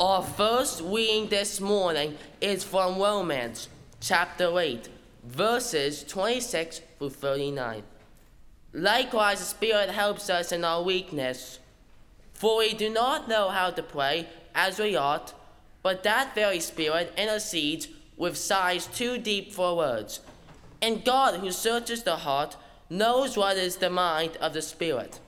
Our first reading this morning is from Romans chapter 8, verses 26 through 39. Likewise, the Spirit helps us in our weakness, for we do not know how to pray as we ought, but that very Spirit intercedes with sighs too deep for words. And God, who searches the heart, knows what is the mind of the Spirit,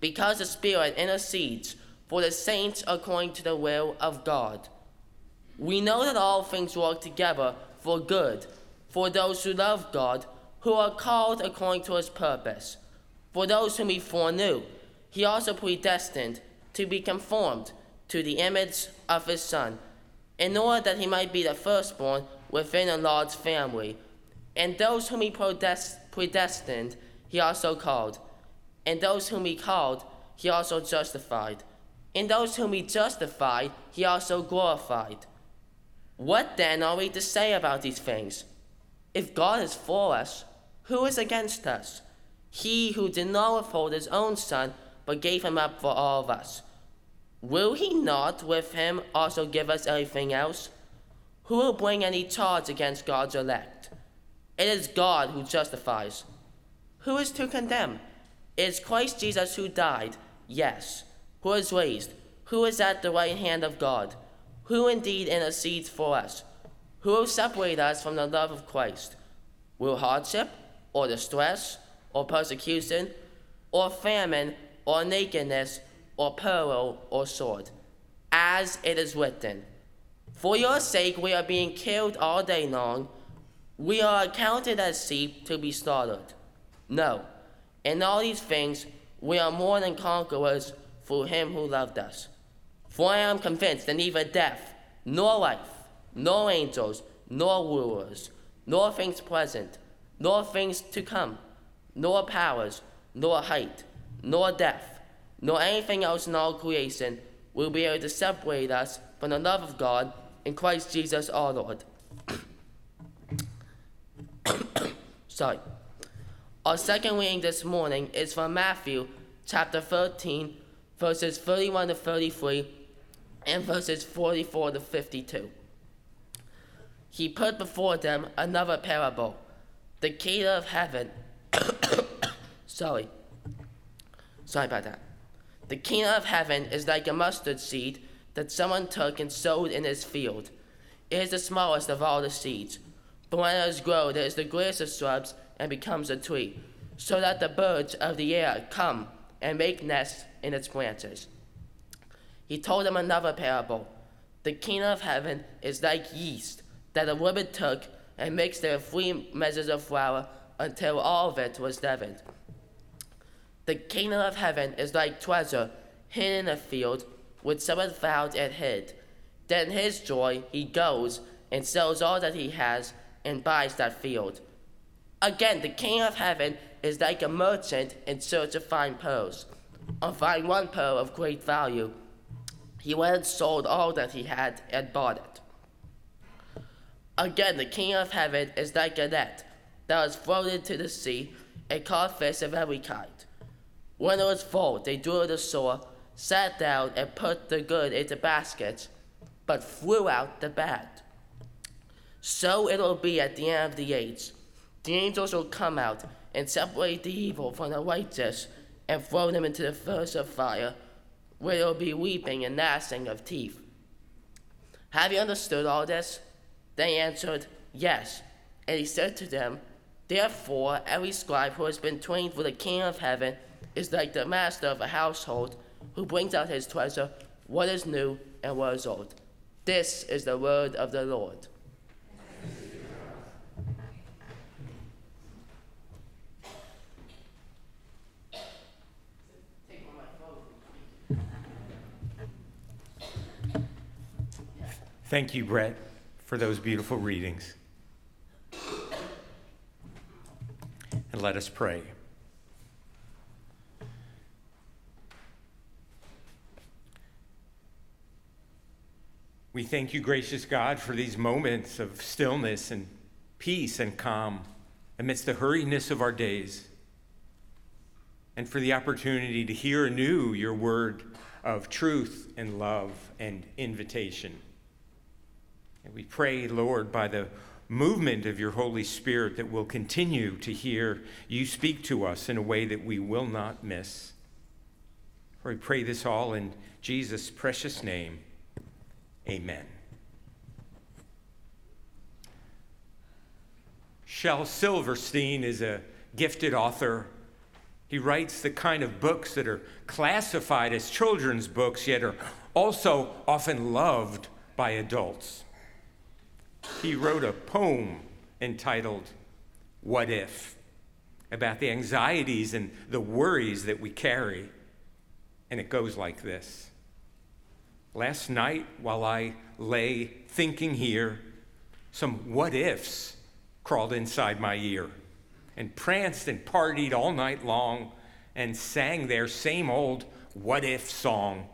because the Spirit intercedes for the saints according to the will of God. We know that all things work together for good for those who love God, who are called according to his purpose. For those whom he foreknew, he also predestined to be conformed to the image of his Son, in order that he might be the firstborn within a large family. And those whom he predestined, he also called. And those whom he called, he also justified. And those whom he justified, he also glorified. What then are we to say about these things? If God is for us, who is against us? He who did not withhold his own son, but gave him up for all of us. Will he not with him also give us everything else? Who will bring any charge against God's elect? It is God who justifies. Who is to condemn? It is Christ Jesus who died, yes who is raised, who is at the right hand of God, who indeed intercedes for us. Who will separate us from the love of Christ? Will hardship, or distress, or persecution, or famine, or nakedness, or peril, or sword? As it is written, For your sake we are being killed all day long, we are accounted as sheep to be slaughtered. No, in all these things we are more than conquerors for him who loved us. For I am convinced that neither death, nor life, nor angels, nor rulers, nor things present, nor things to come, nor powers, nor height, nor depth, nor anything else in all creation will be able to separate us from the love of God in Christ Jesus our Lord. Sorry. Our second reading this morning is from Matthew chapter 13, verses 31 to 33, and verses 44 to 52. He put before them another parable the kingdom of heaven. Sorry. Sorry about that. The kingdom of heaven is like a mustard seed that someone took and sowed in his field. It is the smallest of all the seeds, but when it has grown, it is the greatest of shrubs and becomes a tree, so that the birds of the air come and make nests in its branches. He told them another parable. The kingdom of heaven is like yeast that a woman took and mixed in three measures of flour until all of it was leavened. The kingdom of heaven is like treasure hidden in a field, which someone found and hid. Then his joy, he goes and sells all that he has and buys that field. Again, the kingdom of heaven is like a merchant in search of fine pearls. On finding one pearl of great value, he went and sold all that he had and bought it. Again, the kingdom of heaven is like a net that was thrown into the sea and caught fish of every kind. When it was full, they drew it ashore, sat down, and put the good into baskets, but threw out the bad. So it will be at the end of the age. The angels will come out and separate the evil from the righteous and throw them into the furnace of fire, where there will be weeping and gnashing of teeth. Have you understood all this? They answered, Yes. And he said to them, Therefore, every scribe who has been trained for the kingdom of heaven is like the master of a household who brings out his treasure, what is new and what is old. This is the word of the Lord. Thank you, Brett, for those beautiful readings. And let us pray. We thank you, gracious God, for these moments of stillness and peace and calm amidst the hurriedness of our days, and for the opportunity to hear anew your word of truth and love and invitation. And we pray, Lord, by the movement of your Holy Spirit, that we'll continue to hear you speak to us in a way that we will not miss. We pray this all in Jesus' precious name. Amen. Shel Silverstein is a gifted author. He writes the kind of books that are classified as children's books, yet are also often loved by adults. He wrote a poem entitled What If? about the anxieties and the worries that we carry. And it goes like this Last night, while I lay thinking here, some what ifs crawled inside my ear and pranced and partied all night long and sang their same old what if song.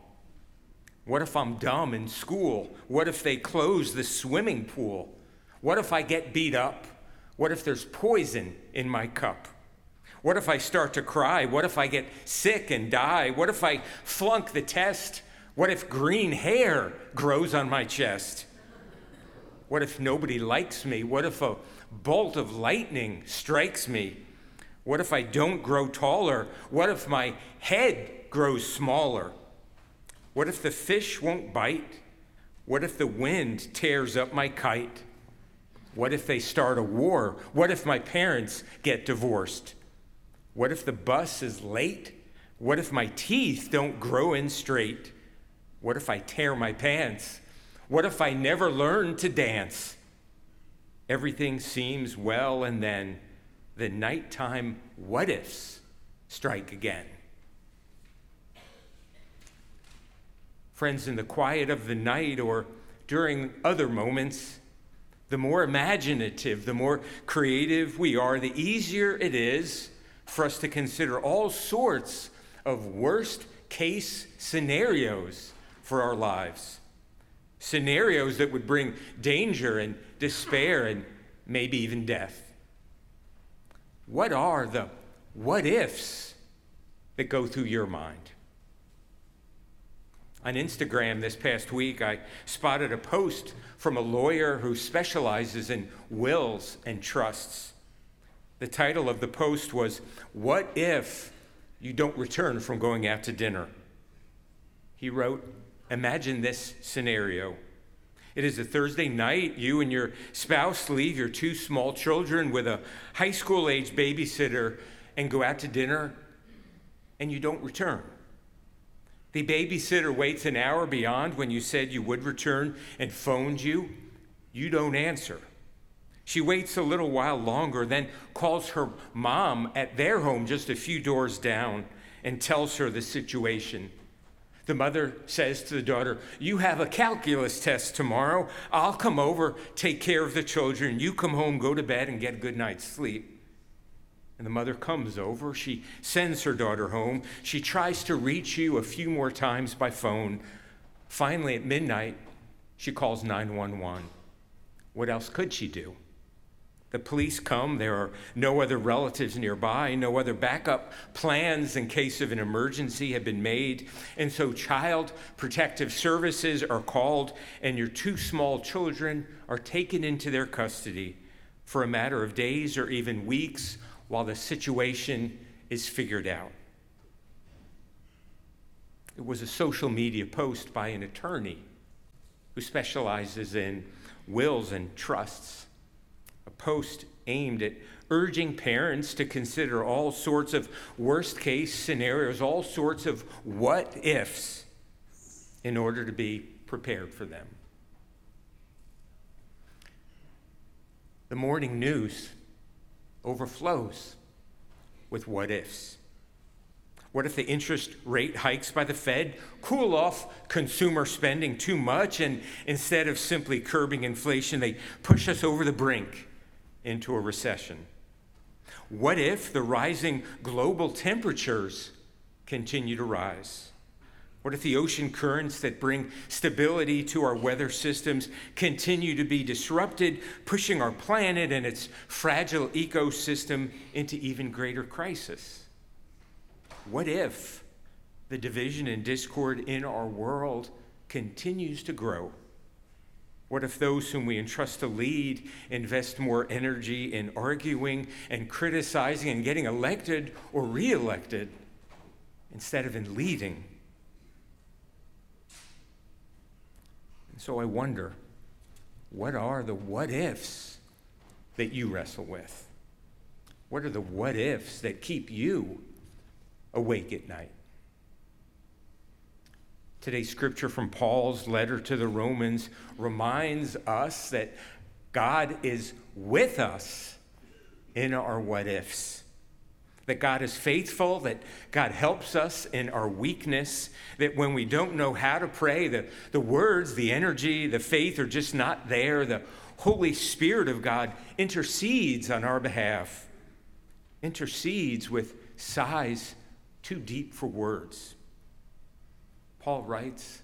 What if I'm dumb in school? What if they close the swimming pool? What if I get beat up? What if there's poison in my cup? What if I start to cry? What if I get sick and die? What if I flunk the test? What if green hair grows on my chest? What if nobody likes me? What if a bolt of lightning strikes me? What if I don't grow taller? What if my head grows smaller? What if the fish won't bite? What if the wind tears up my kite? What if they start a war? What if my parents get divorced? What if the bus is late? What if my teeth don't grow in straight? What if I tear my pants? What if I never learn to dance? Everything seems well, and then the nighttime what ifs strike again. Friends, in the quiet of the night or during other moments, the more imaginative, the more creative we are, the easier it is for us to consider all sorts of worst case scenarios for our lives. Scenarios that would bring danger and despair and maybe even death. What are the what ifs that go through your mind? On Instagram this past week, I spotted a post from a lawyer who specializes in wills and trusts. The title of the post was, What If You Don't Return from Going Out to Dinner? He wrote, Imagine this scenario. It is a Thursday night. You and your spouse leave your two small children with a high school age babysitter and go out to dinner, and you don't return. The babysitter waits an hour beyond when you said you would return and phoned you. You don't answer. She waits a little while longer, then calls her mom at their home just a few doors down and tells her the situation. The mother says to the daughter, You have a calculus test tomorrow. I'll come over, take care of the children. You come home, go to bed, and get a good night's sleep. And the mother comes over. She sends her daughter home. She tries to reach you a few more times by phone. Finally, at midnight, she calls 911. What else could she do? The police come. There are no other relatives nearby, no other backup plans in case of an emergency have been made. And so, child protective services are called, and your two small children are taken into their custody for a matter of days or even weeks while the situation is figured out. It was a social media post by an attorney who specializes in wills and trusts a post aimed at urging parents to consider all sorts of worst case scenarios, all sorts of what ifs, in order to be prepared for them. The morning news overflows with what ifs. What if the interest rate hikes by the Fed cool off consumer spending too much and instead of simply curbing inflation, they push us over the brink? into a recession? What if the rising global temperatures continue to rise? What if the ocean currents that bring stability to our weather systems continue to be disrupted, pushing our planet and its fragile ecosystem into even greater crisis? What if the division and discord in our world continues to grow? What if those whom we entrust to lead invest more energy in arguing and criticizing and getting elected or reelected instead of in leading? So I wonder what are the what ifs that you wrestle with? What are the what ifs that keep you awake at night? Today's scripture from Paul's letter to the Romans reminds us that God is with us in our what ifs. That God is faithful, that God helps us in our weakness, that when we don't know how to pray, the, the words, the energy, the faith are just not there. The Holy Spirit of God intercedes on our behalf, intercedes with sighs too deep for words. Paul writes,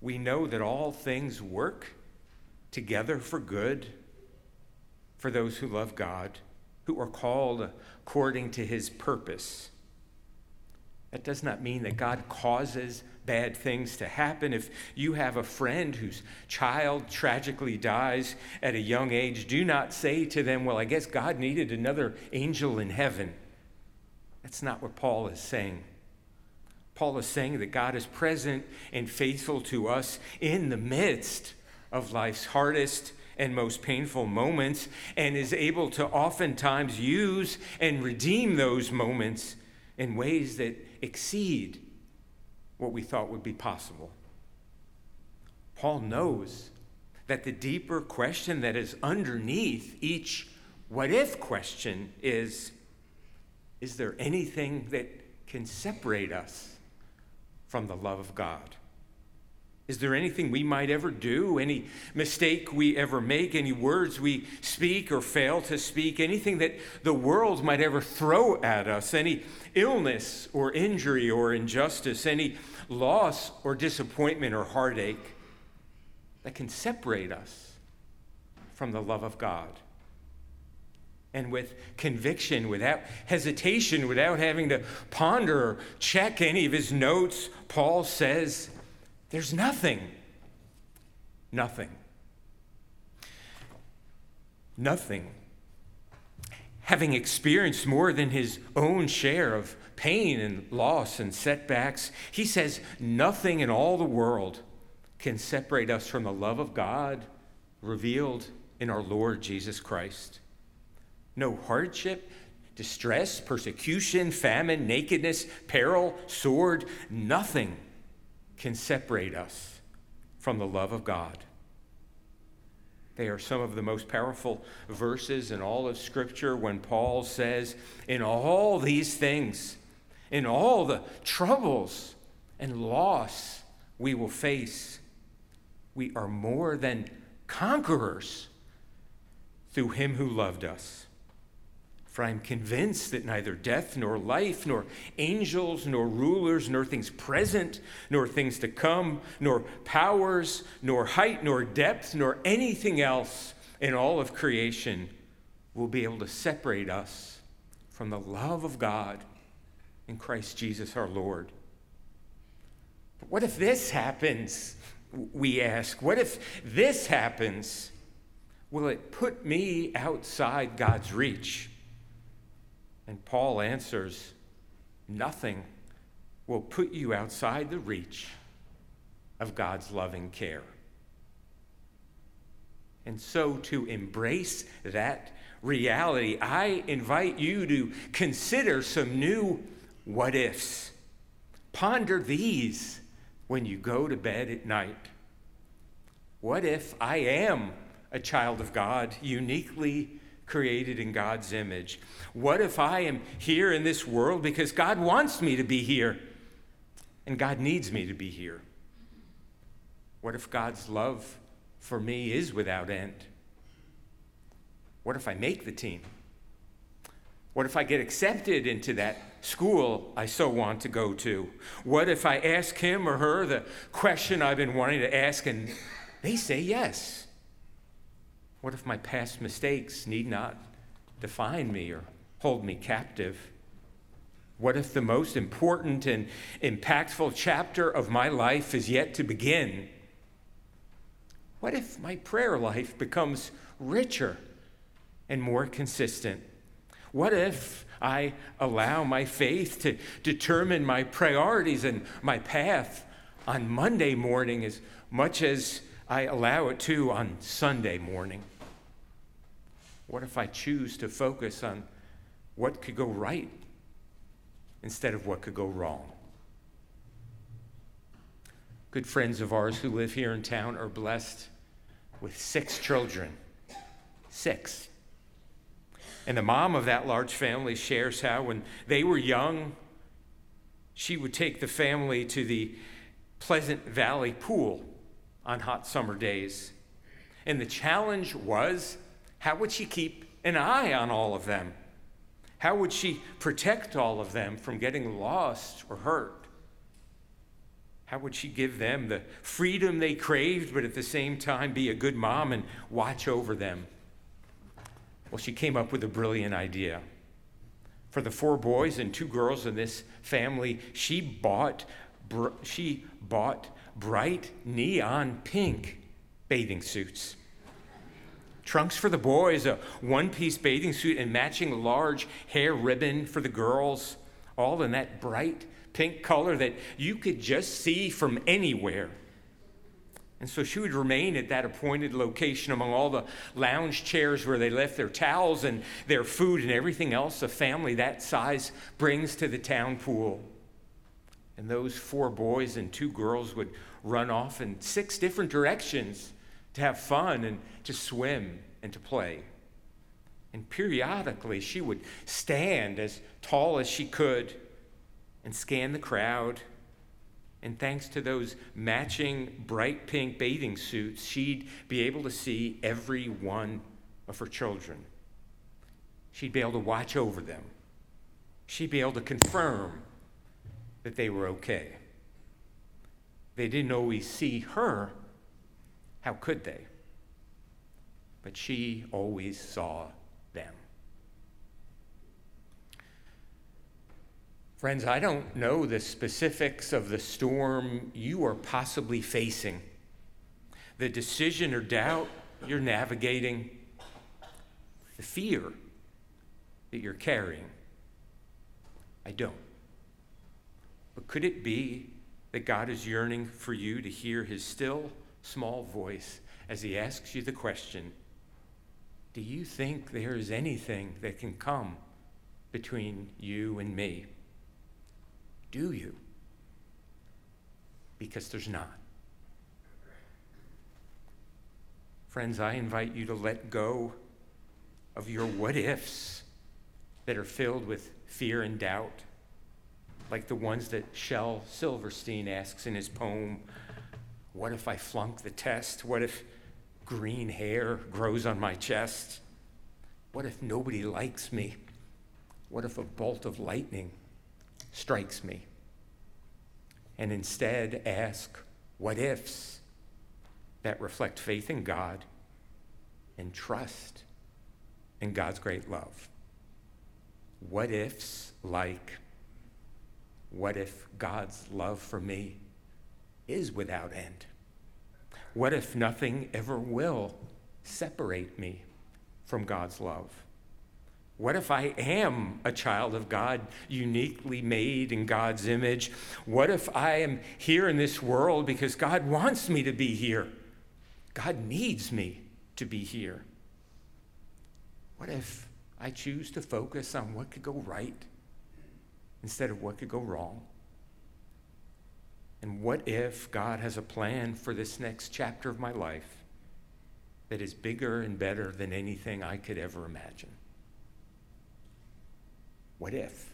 We know that all things work together for good for those who love God, who are called according to his purpose. That does not mean that God causes bad things to happen. If you have a friend whose child tragically dies at a young age, do not say to them, Well, I guess God needed another angel in heaven. That's not what Paul is saying. Paul is saying that God is present and faithful to us in the midst of life's hardest and most painful moments and is able to oftentimes use and redeem those moments in ways that exceed what we thought would be possible. Paul knows that the deeper question that is underneath each what if question is Is there anything that can separate us from the love of God? Is there anything we might ever do, any mistake we ever make, any words we speak or fail to speak, anything that the world might ever throw at us, any illness or injury or injustice, any loss or disappointment or heartache that can separate us from the love of God? and with conviction, without hesitation, without having to ponder or check any of his notes, Paul says, There's nothing. Nothing. Nothing. Having experienced more than his own share of pain and loss and setbacks, he says, Nothing in all the world can separate us from the love of God revealed in our Lord Jesus Christ. No hardship, distress, persecution, famine, nakedness, peril, sword, nothing can separate us from the love of God. They are some of the most powerful verses in all of Scripture when Paul says, In all these things, in all the troubles and loss we will face, we are more than conquerors through him who loved us. For I am convinced that neither death, nor life, nor angels, nor rulers, nor things present, nor things to come, nor powers, nor height, nor depth, nor anything else in all of creation will be able to separate us from the love of God in Christ Jesus our Lord. But what if this happens? We ask. What if this happens? Will it put me outside God's reach? And Paul answers, Nothing will put you outside the reach of God's loving care. And so, to embrace that reality, I invite you to consider some new what ifs. Ponder these when you go to bed at night. What if I am a child of God, uniquely created in God's image? What if I am here in this world because God wants me to be here and God needs me to be here? What if God's love for me is without end? What if I make the team? What if I get accepted into that school I so want to go to? What if I ask him or her the question I've been wanting to ask and they say yes? What if my past mistakes need not define me or hold me captive? What if the most important and impactful chapter of my life is yet to begin? What if my prayer life becomes richer and more consistent? What if I allow my faith to determine my priorities and my path on Monday morning as much as I allow it to on Sunday morning? What if I choose to focus on what could go right instead of what could go wrong? Good friends of ours who live here in town are blessed with six children. Six. And the mom of that large family shares how when they were young, she would take the family to the Pleasant Valley pool on hot summer days. And the challenge was how would she keep an eye on all of them? How would she protect all of them from getting lost or hurt? How would she give them the freedom they craved, but at the same time be a good mom and watch over them? Well, she came up with a brilliant idea. For the four boys and two girls in this family, she bought, she bought bright neon pink bathing suits trunks for the boys, a one piece bathing suit, and matching large hair ribbon for the girls, all in that bright pink color that you could just see from anywhere. And so she would remain at that appointed location among all the lounge chairs where they left their towels and their food and everything else a family that size brings to the town pool. And those four boys and two girls would run off in six different directions to have fun and to swim and to play. And periodically, she would stand as tall as she could and scan the crowd. And thanks to those matching bright pink bathing suits, she'd be able to see every one of her children. She'd be able to watch over them. She'd be able to confirm that they were okay. They didn't always see her how could they? But she always saw them. Friends, I don't know the specifics of the storm you are possibly facing, the decision or doubt you're navigating, the fear that you're carrying. I don't. But could it be that God is yearning for you to hear his still, small voice as he asks you the question Do you think there is anything that can come between you and me? Do you? Because there's not. Friends, I invite you to let go of your what ifs that are filled with fear and doubt, like the ones that Shel Silverstein asks in his poem, what if I flunk the test? What if green hair grows on my chest? What if nobody likes me? What if a bolt of lightning strikes me? And instead ask what ifs that reflect faith in God and trust in God's great love. What ifs like, what if God's love for me is without end? What if nothing ever will separate me from God's love? What if I am a child of God, uniquely made in God's image? What if I am here in this world because God wants me to be here? God needs me to be here. What if I choose to focus on what could go right instead of what could go wrong? And what if God has a plan for this next chapter of my life that is bigger and better than anything I could ever imagine? What if?